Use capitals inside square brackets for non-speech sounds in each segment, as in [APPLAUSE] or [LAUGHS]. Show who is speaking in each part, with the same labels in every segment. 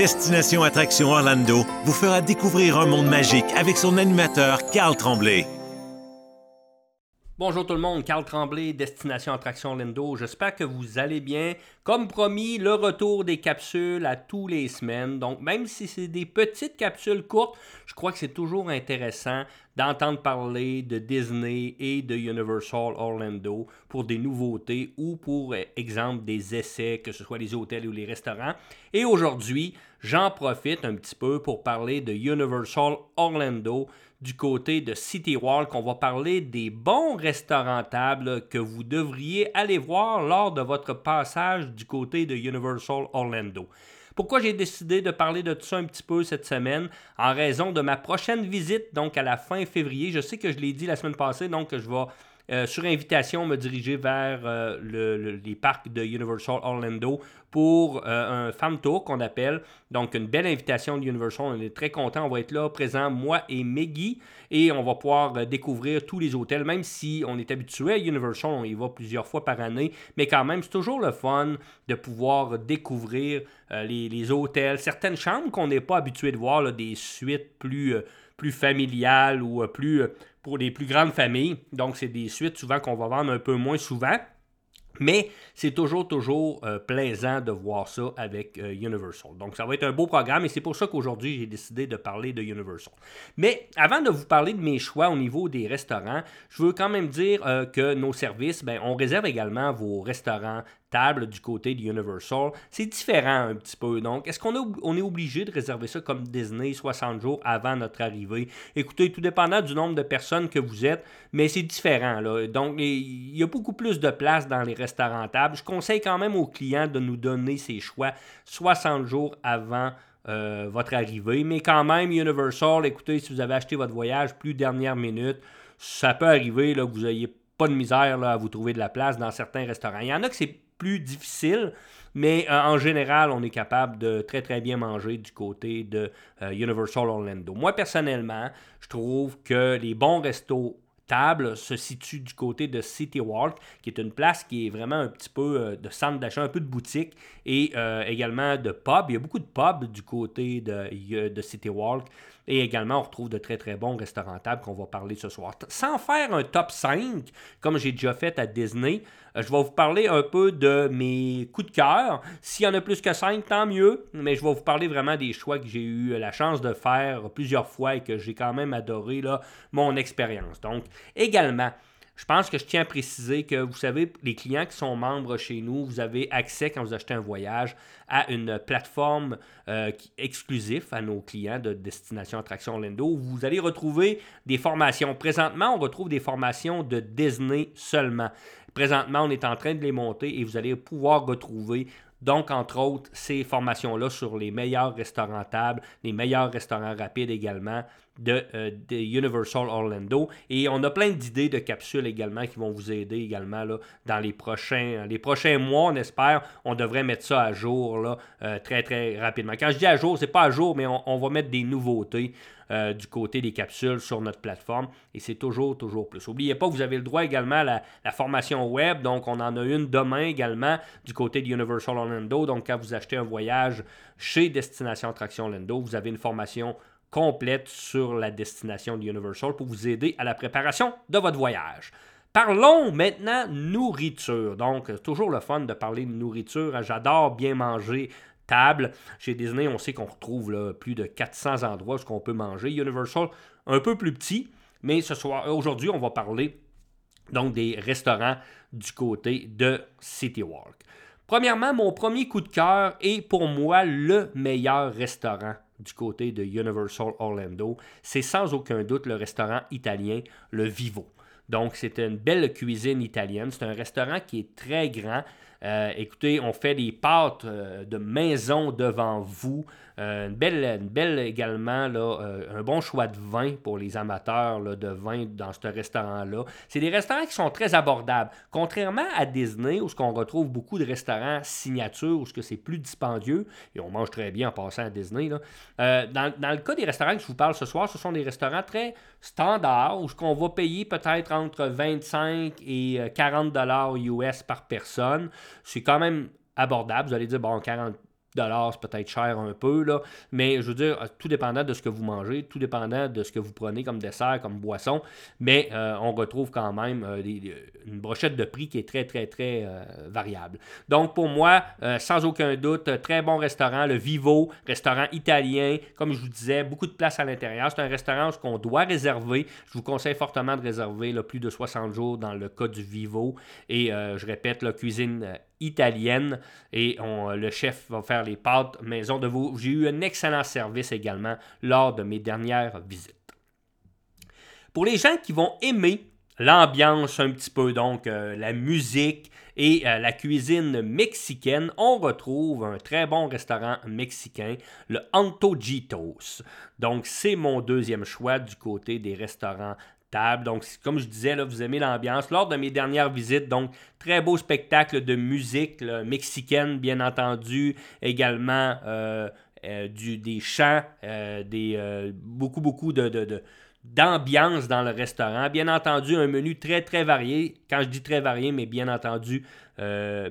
Speaker 1: Destination Attraction Orlando vous fera découvrir un monde magique avec son animateur Carl Tremblay.
Speaker 2: Bonjour tout le monde, Carl Tremblay, Destination Attraction Orlando. J'espère que vous allez bien. Comme promis, le retour des capsules à tous les semaines. Donc, même si c'est des petites capsules courtes, je crois que c'est toujours intéressant d'entendre parler de Disney et de Universal Orlando pour des nouveautés ou pour euh, exemple des essais, que ce soit les hôtels ou les restaurants. Et aujourd'hui, j'en profite un petit peu pour parler de Universal Orlando du côté de City Walk. On va parler des bons restaurants tables que vous devriez aller voir lors de votre passage du côté de Universal Orlando. Pourquoi j'ai décidé de parler de tout ça un petit peu cette semaine? En raison de ma prochaine visite, donc à la fin février. Je sais que je l'ai dit la semaine passée, donc je vais euh, sur invitation, me diriger vers euh, les parcs de Universal Orlando pour euh, un Fam Tour qu'on appelle. Donc, une belle invitation de Universal. On est très content. On va être là présent, moi et Meggy. Et on va pouvoir découvrir tous les hôtels, même si on est habitué à Universal. On y va plusieurs fois par année. Mais quand même, c'est toujours le fun de pouvoir découvrir les, hôtels. Certaines chambres qu'on n'est pas habitué de voir, des suites plus plus familiales ou plus pour les plus grandes familles. Donc, c'est des suites souvent qu'on va vendre un peu moins souvent. Mais c'est toujours, toujours euh, plaisant de voir ça avec euh, Universal. Donc, ça va être un beau programme et c'est pour ça qu'aujourd'hui, j'ai décidé de parler de Universal. Mais avant de vous parler de mes choix au niveau des restaurants, je veux quand même dire euh, que nos services, ben, on réserve également vos restaurants table du côté de Universal. C'est différent un petit peu. Donc, est-ce qu'on on est obligé de réserver ça comme Disney 60 jours avant notre arrivée? Écoutez, tout dépendant du nombre de personnes que vous êtes, mais c'est différent. Là. Donc, il y a beaucoup plus de place dans les restaurants tables. Je conseille quand même aux clients de nous donner ces choix 60 jours avant euh, votre arrivée. Mais quand même, Universal, écoutez, si vous avez acheté votre voyage plus dernière minute, ça peut arriver là, que vous n'ayez pas de misère là, à vous trouver de la place dans certains restaurants. Il y en a que c'est plus difficile, mais euh, en général, on est capable de très très bien manger du côté de euh, Universal Orlando. Moi, personnellement, je trouve que les bons restos tables se situent du côté de City Walk, qui est une place qui est vraiment un petit peu euh, de centre d'achat, un peu de boutique et également de pub. Il y a beaucoup de pubs du côté de, de City Walk. Et également, on retrouve de très très bons restaurants tables qu'on va parler ce soir. Sans faire un top 5, comme j'ai déjà fait à Disney, je vais vous parler un peu de mes coups de cœur. S'il y en a plus que 5, tant mieux. Mais je vais vous parler vraiment des choix que j'ai eu la chance de faire plusieurs fois et que j'ai quand même adoré là, mon expérience. Donc, également, je pense que je tiens à préciser que, vous savez, les clients qui sont membres chez nous, vous avez accès, quand vous achetez un voyage, à une plateforme euh, exclusive à nos clients de Destination Attraction Orlando vous allez retrouver des formations. Présentement, on retrouve des formations de Disney seulement. Présentement, on est en train de les monter et vous allez pouvoir retrouver donc, entre autres, ces formations-là sur les meilleurs restaurants tables, les meilleurs restaurants rapides également, euh, de, Universal Orlando. Et on a plein d'idées de capsules également qui vont vous aider également là, dans les prochains, les prochains mois, on espère. On devrait mettre ça à jour là, euh, très très rapidement. Quand je dis à jour, c'est pas à jour, mais on, va mettre des nouveautés euh, du côté des capsules sur notre plateforme. Et c'est toujours, toujours plus. N'oubliez pas, vous avez le droit également à la, la, formation web. Donc, on en a une demain également du côté de Universal Orlando. Donc, quand vous achetez un voyage chez Destination Attraction Orlando, vous avez une formation complète sur la destination de Universal pour vous aider à la préparation de votre voyage. Parlons maintenant nourriture. Donc, toujours le fun de parler de nourriture. J'adore bien manger table. Chez Disney, on sait qu'on retrouve plus de 400 endroits où on peut manger. Universal, un peu plus petit, mais ce soir, aujourd'hui, on va parler donc des restaurants du côté de City Walk. Premièrement, mon premier coup de cœur est pour moi le meilleur restaurant du côté de Universal Orlando, c'est sans aucun doute le restaurant italien Le Vivo. Donc, c'est une belle cuisine italienne. C'est un restaurant qui est très grand. Euh, écoutez, on fait des pâtes euh, de maison devant vous. Euh, une, belle, belle également, un bon choix de vin pour les amateurs de vin dans ce restaurant-là. C'est des restaurants qui sont très abordables. Contrairement à Disney, où ce qu'on retrouve beaucoup de restaurants signature, où ce que c'est plus dispendieux, et on mange très bien en passant à Disney. Dans, le cas des restaurants que je vous parle ce soir, ce sont des restaurants très standards, où ce qu'on va payer peut-être entre 25 et 40 dollars US par personne c'est quand même abordable. Vous allez dire, bon, 40, dollars, c'est peut-être cher un peu, là, mais je veux dire, tout dépendant de ce que vous mangez, tout dépendant de ce que vous prenez comme dessert, comme boisson, mais euh, on retrouve quand même euh, une brochette de prix qui est très, très, très euh, variable. Donc, pour moi, sans aucun doute, très bon restaurant, le Vivo, restaurant italien, comme je vous disais, beaucoup de place à l'intérieur. C'est un restaurant qu'on doit réserver. Je vous conseille fortement de réserver plus de 60 jours dans le cas du Vivo. Et je répète, la cuisine italienne et le chef va faire les pâtes maison de vous. J'ai eu un excellent service également lors de mes dernières visites. Pour les gens qui vont aimer l'ambiance un petit peu, donc euh, la musique et euh, la cuisine mexicaine, on retrouve un très bon restaurant mexicain, le Antojitos. Donc c'est mon deuxième choix du côté des restaurants Donc, comme je disais, là, vous aimez l'ambiance. Lors de mes dernières visites, donc, très beau spectacle de musique mexicaine, bien entendu. Également, euh, euh, du, des chants, euh, des, beaucoup, beaucoup de, d'ambiance dans le restaurant. Bien entendu, un menu très, très varié. Quand je dis très varié, mais bien entendu,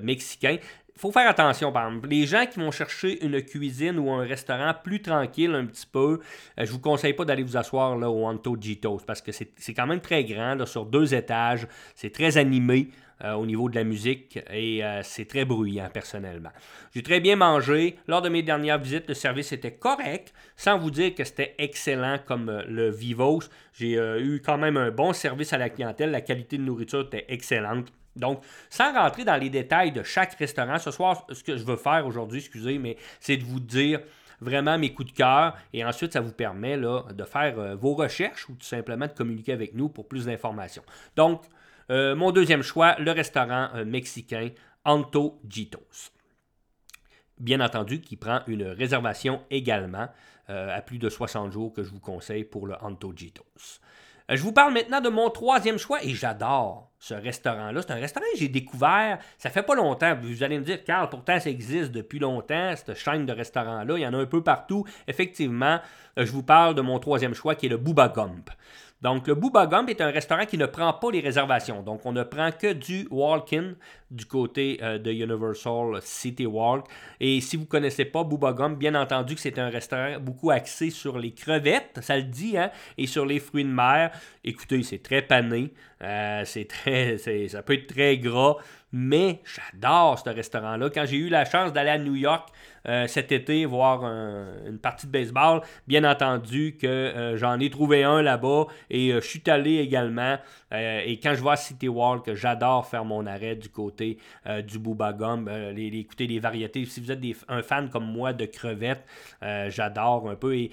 Speaker 2: mexicain faut faire attention, par exemple. Les gens qui vont chercher une cuisine ou un restaurant plus tranquille un petit peu, je euh, je vous conseille pas d'aller vous asseoir là, au Antojitos parce que c'est quand même très grand, sur deux étages. C'est très animé. Euh, au niveau de la musique et euh, c'est très bruyant personnellement. J'ai très bien mangé. Lors de mes dernières visites, le service était correct, sans vous dire que c'était excellent comme le Vivos. J'ai eu quand même un bon service à la clientèle. La qualité de nourriture était excellente. Donc, sans rentrer dans les détails de chaque restaurant, ce soir, ce que je veux faire aujourd'hui, excusez, mais c'est de vous dire vraiment mes coups de cœur et ensuite ça vous permet de faire euh, vos recherches ou tout simplement de communiquer avec nous pour plus d'informations. Donc, euh, mon deuxième choix, le restaurant euh, mexicain Anto Gitos. Bien entendu, qui prend une réservation également à plus de 60 jours que je vous conseille pour le Anto Gitos. Euh, je vous parle maintenant de mon troisième choix et j'adore ce restaurant-là. C'est un restaurant que j'ai découvert, ça fait pas longtemps. Vous allez me dire, Carl, pourtant ça existe depuis longtemps, cette chaîne de restaurants-là. Il y en a un peu partout. Effectivement, euh, je vous parle de mon troisième choix qui est le Booba Gump. Donc, le Booba Gump est un restaurant qui ne prend pas les réservations. Donc, on ne prend que du walk-in du côté euh, de Universal City Walk. Et si vous ne connaissez pas Booba Gump, bien entendu que c'est un restaurant beaucoup axé sur les crevettes, ça le dit, hein, et sur les fruits de mer. Écoutez, c'est très pané. Euh, c'est très, [LAUGHS] ça peut être très gras. Mais j'adore ce restaurant-là. Quand j'ai eu la chance d'aller à New York euh, cet été voir une partie de baseball, bien entendu que j'en ai trouvé un là-bas et je suis allé également. et quand je vois City Walk, j'adore faire mon arrêt du côté du Booba Gum, les, écouter les variétés. Si vous êtes un fan comme moi de crevettes, j'adore un peu. Et,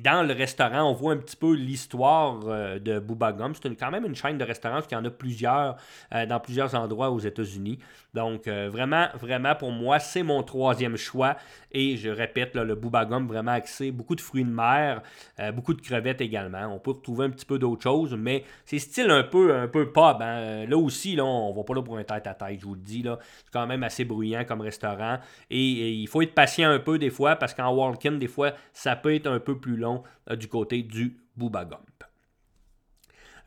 Speaker 2: dans le restaurant, on voit un petit peu l'histoire de Booba Gum. C'est quand même une chaîne de restaurants qui en a plusieurs dans plusieurs endroits aux États-Unis. Donc, euh, vraiment, vraiment, pour moi, c'est mon troisième choix. Et je répète, le Booba vraiment axé, beaucoup de fruits de mer, euh, beaucoup de crevettes également. On peut retrouver un petit peu d'autres choses, mais c'est style un peu, un peu pub. Hein. Là aussi, là, on va pas là pour un tête à tête, je vous le dis. C'est quand même assez bruyant comme restaurant. Et, il faut être patient un peu des fois, parce qu'en walk-in, des fois, ça peut être un peu plus long euh, du côté du Booba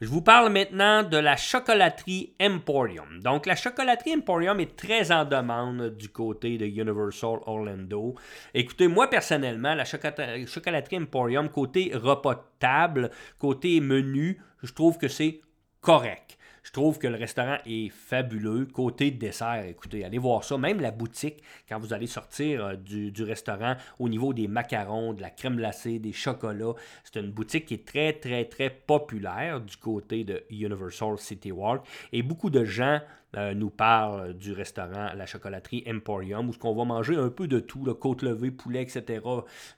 Speaker 2: je vous parle maintenant de la chocolaterie Emporium. Donc, la chocolaterie Emporium est très en demande du côté de Universal Orlando. Écoutez, moi personnellement, la chocolaterie Emporium, côté repas table, côté menu, je trouve que c'est correct. Je trouve que le restaurant est fabuleux. Côté dessert, écoutez, allez voir ça. Même la boutique, quand vous allez sortir euh, du, restaurant, au niveau des macarons, de la crème glacée, des chocolats, c'est une boutique qui est très, très, très populaire du côté de Universal City Walk. Et beaucoup de gens euh, nous parlent du restaurant La Chocolaterie Emporium, où on va manger un peu de tout, le côte levée, poulet, etc.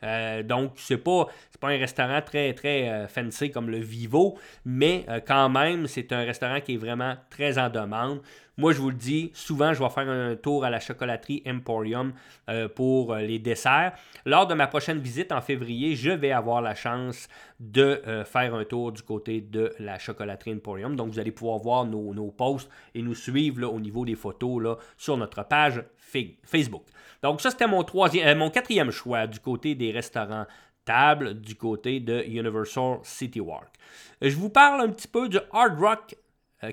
Speaker 2: Euh, donc, c'est pas, pas un restaurant très, très fancy comme le Vivo, mais quand même, c'est un restaurant qui est vraiment très en demande. Moi, je vous le dis, souvent, je vais faire un tour à la chocolaterie Emporium euh, pour euh, les desserts. Lors de ma prochaine visite en février, je vais avoir la chance de euh, faire un tour du côté de la chocolaterie Emporium. Donc, vous allez pouvoir voir nos, posts et nous suivre au niveau des photos sur notre page Facebook. Donc, ça, c'était mon, troisième, mon quatrième choix du côté des restaurants table du côté de Universal City Walk. Je vous parle un petit peu du Hard Rock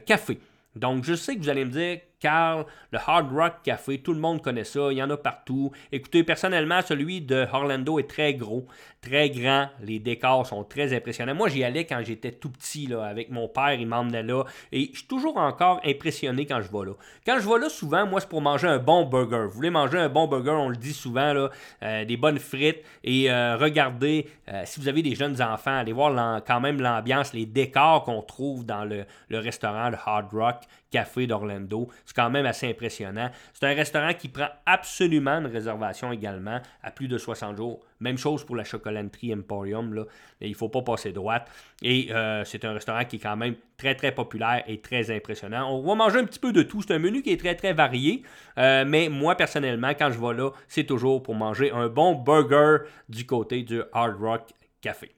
Speaker 2: Café. Donc, je sais que vous allez me dire, Carl, le Hard Rock Café, tout le monde connaît ça, il y en a partout. Écoutez, personnellement, celui de Orlando est très gros, très grand, les décors sont très impressionnants. Moi, j'y allais quand j'étais tout petit, avec mon père, il m'emmenait là, et je suis toujours encore impressionné quand je vais là. Quand je vais là, souvent, moi, c'est pour manger un bon burger. Vous voulez manger un bon burger, on le dit souvent, là, euh, des bonnes frites, et euh, regardez, euh, si vous avez des jeunes enfants, allez voir quand même l'ambiance, les décors qu'on trouve dans le, le restaurant, le Hard Rock Café d'Orlando. C'est quand même assez impressionnant. C'est un restaurant qui prend absolument une réservation également à plus de 60 jours. Même chose pour la chocolaterie Emporium. Là. Il ne faut pas passer droite. Et euh, c'est un restaurant qui est quand même très, très populaire et très impressionnant. On va manger un petit peu de tout. C'est un menu qui est très, très varié. Euh, mais moi, personnellement, quand je vais là, c'est toujours pour manger un bon burger du côté du Hard Rock Café.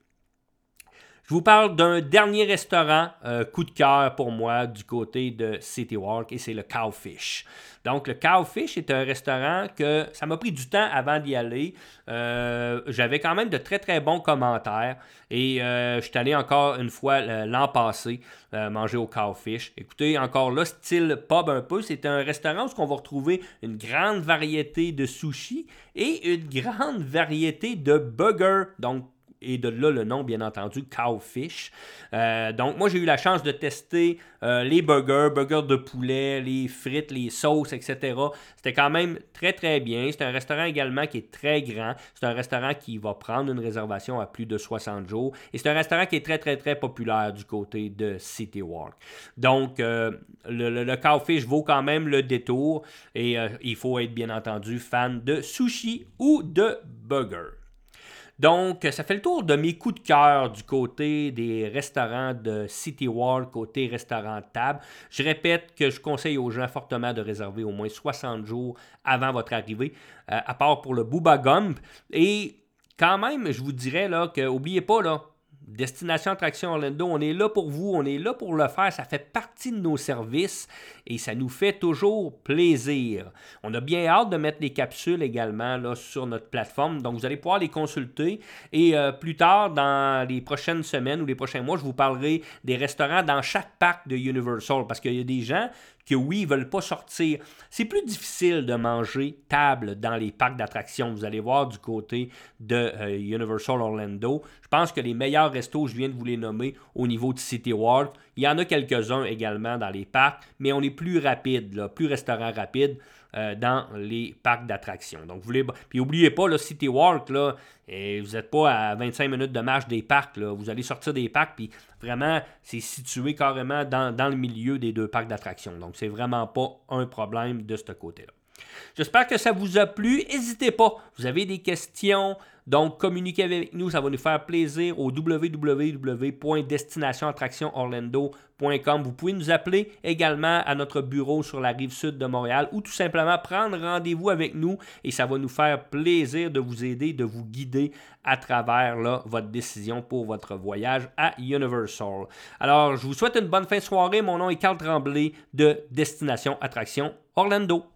Speaker 2: Je vous parle d'un dernier restaurant euh, coup de cœur pour moi du côté de City Walk et c'est le Cowfish. Donc, le Cowfish est un restaurant que ça m'a pris du temps avant d'y aller. Euh, j'avais quand même de très très bons commentaires et euh, je suis allé encore une fois l'an passé manger au Cowfish. Écoutez, encore là, style pub un peu. C'est un restaurant où on va retrouver une grande variété de sushis et une grande variété de burgers. Donc, et de là le nom, bien entendu, Cowfish. Euh, donc, moi, j'ai eu la chance de tester euh, les burgers, burgers de poulet, les frites, les sauces, etc. C'était quand même très, très bien. C'est un restaurant également qui est très grand. C'est un restaurant qui va prendre une réservation à plus de 60 jours. Et c'est un restaurant qui est très, très, très populaire du côté de City Walk. Donc, euh, le, le, Cowfish vaut quand même le détour. Et il faut être, bien entendu, fan de sushi ou de burger. Donc, ça fait le tour de mes coups de cœur du côté des restaurants de City Wall, côté restaurant table. Je répète que je conseille aux gens fortement de réserver au moins 60 jours avant votre arrivée, euh, à part pour le Booba Gump. Et quand même, je vous dirais là que, oubliez pas là, Destination Attraction Orlando, on est là pour vous, on est là pour le faire, ça fait partie de nos services et ça nous fait toujours plaisir. On a bien hâte de mettre les capsules également sur notre plateforme, donc vous allez pouvoir les consulter. Et euh, plus tard, dans les prochaines semaines ou les prochains mois, je vous parlerai des restaurants dans chaque parc de Universal parce qu'il y a des gens que oui, ils ne veulent pas sortir. C'est plus difficile de manger table dans les parcs d'attractions. Vous allez voir du côté de euh, Universal Orlando. Je pense que les meilleurs restos, je viens de vous les nommer au niveau de City Walk. Il y en a quelques-uns également dans les parcs, mais on est plus rapide, plus restaurant rapide. Euh, dans les parcs d'attractions. Donc, vous voulez. Puis, n'oubliez pas, le City Walk, là, et vous n'êtes pas à 25 minutes de marche des parcs. Là. Vous allez sortir des parcs, puis vraiment, c'est situé carrément dans, dans le milieu des deux parcs d'attractions. Donc, c'est vraiment pas un problème de ce côté-là. J'espère que ça vous a plu. N'hésitez pas. Vous avez des questions, donc, communiquez avec nous, ça va nous faire plaisir au www.destinationattractionorlando.com. Vous pouvez nous appeler également à notre bureau sur la rive sud de Montréal ou tout simplement prendre rendez-vous avec nous et ça va nous faire plaisir de vous aider, de vous guider à travers là, votre décision pour votre voyage à Universal. Alors, je vous souhaite une bonne fin de soirée. Mon nom est Carl Tremblay de Destination Attraction Orlando.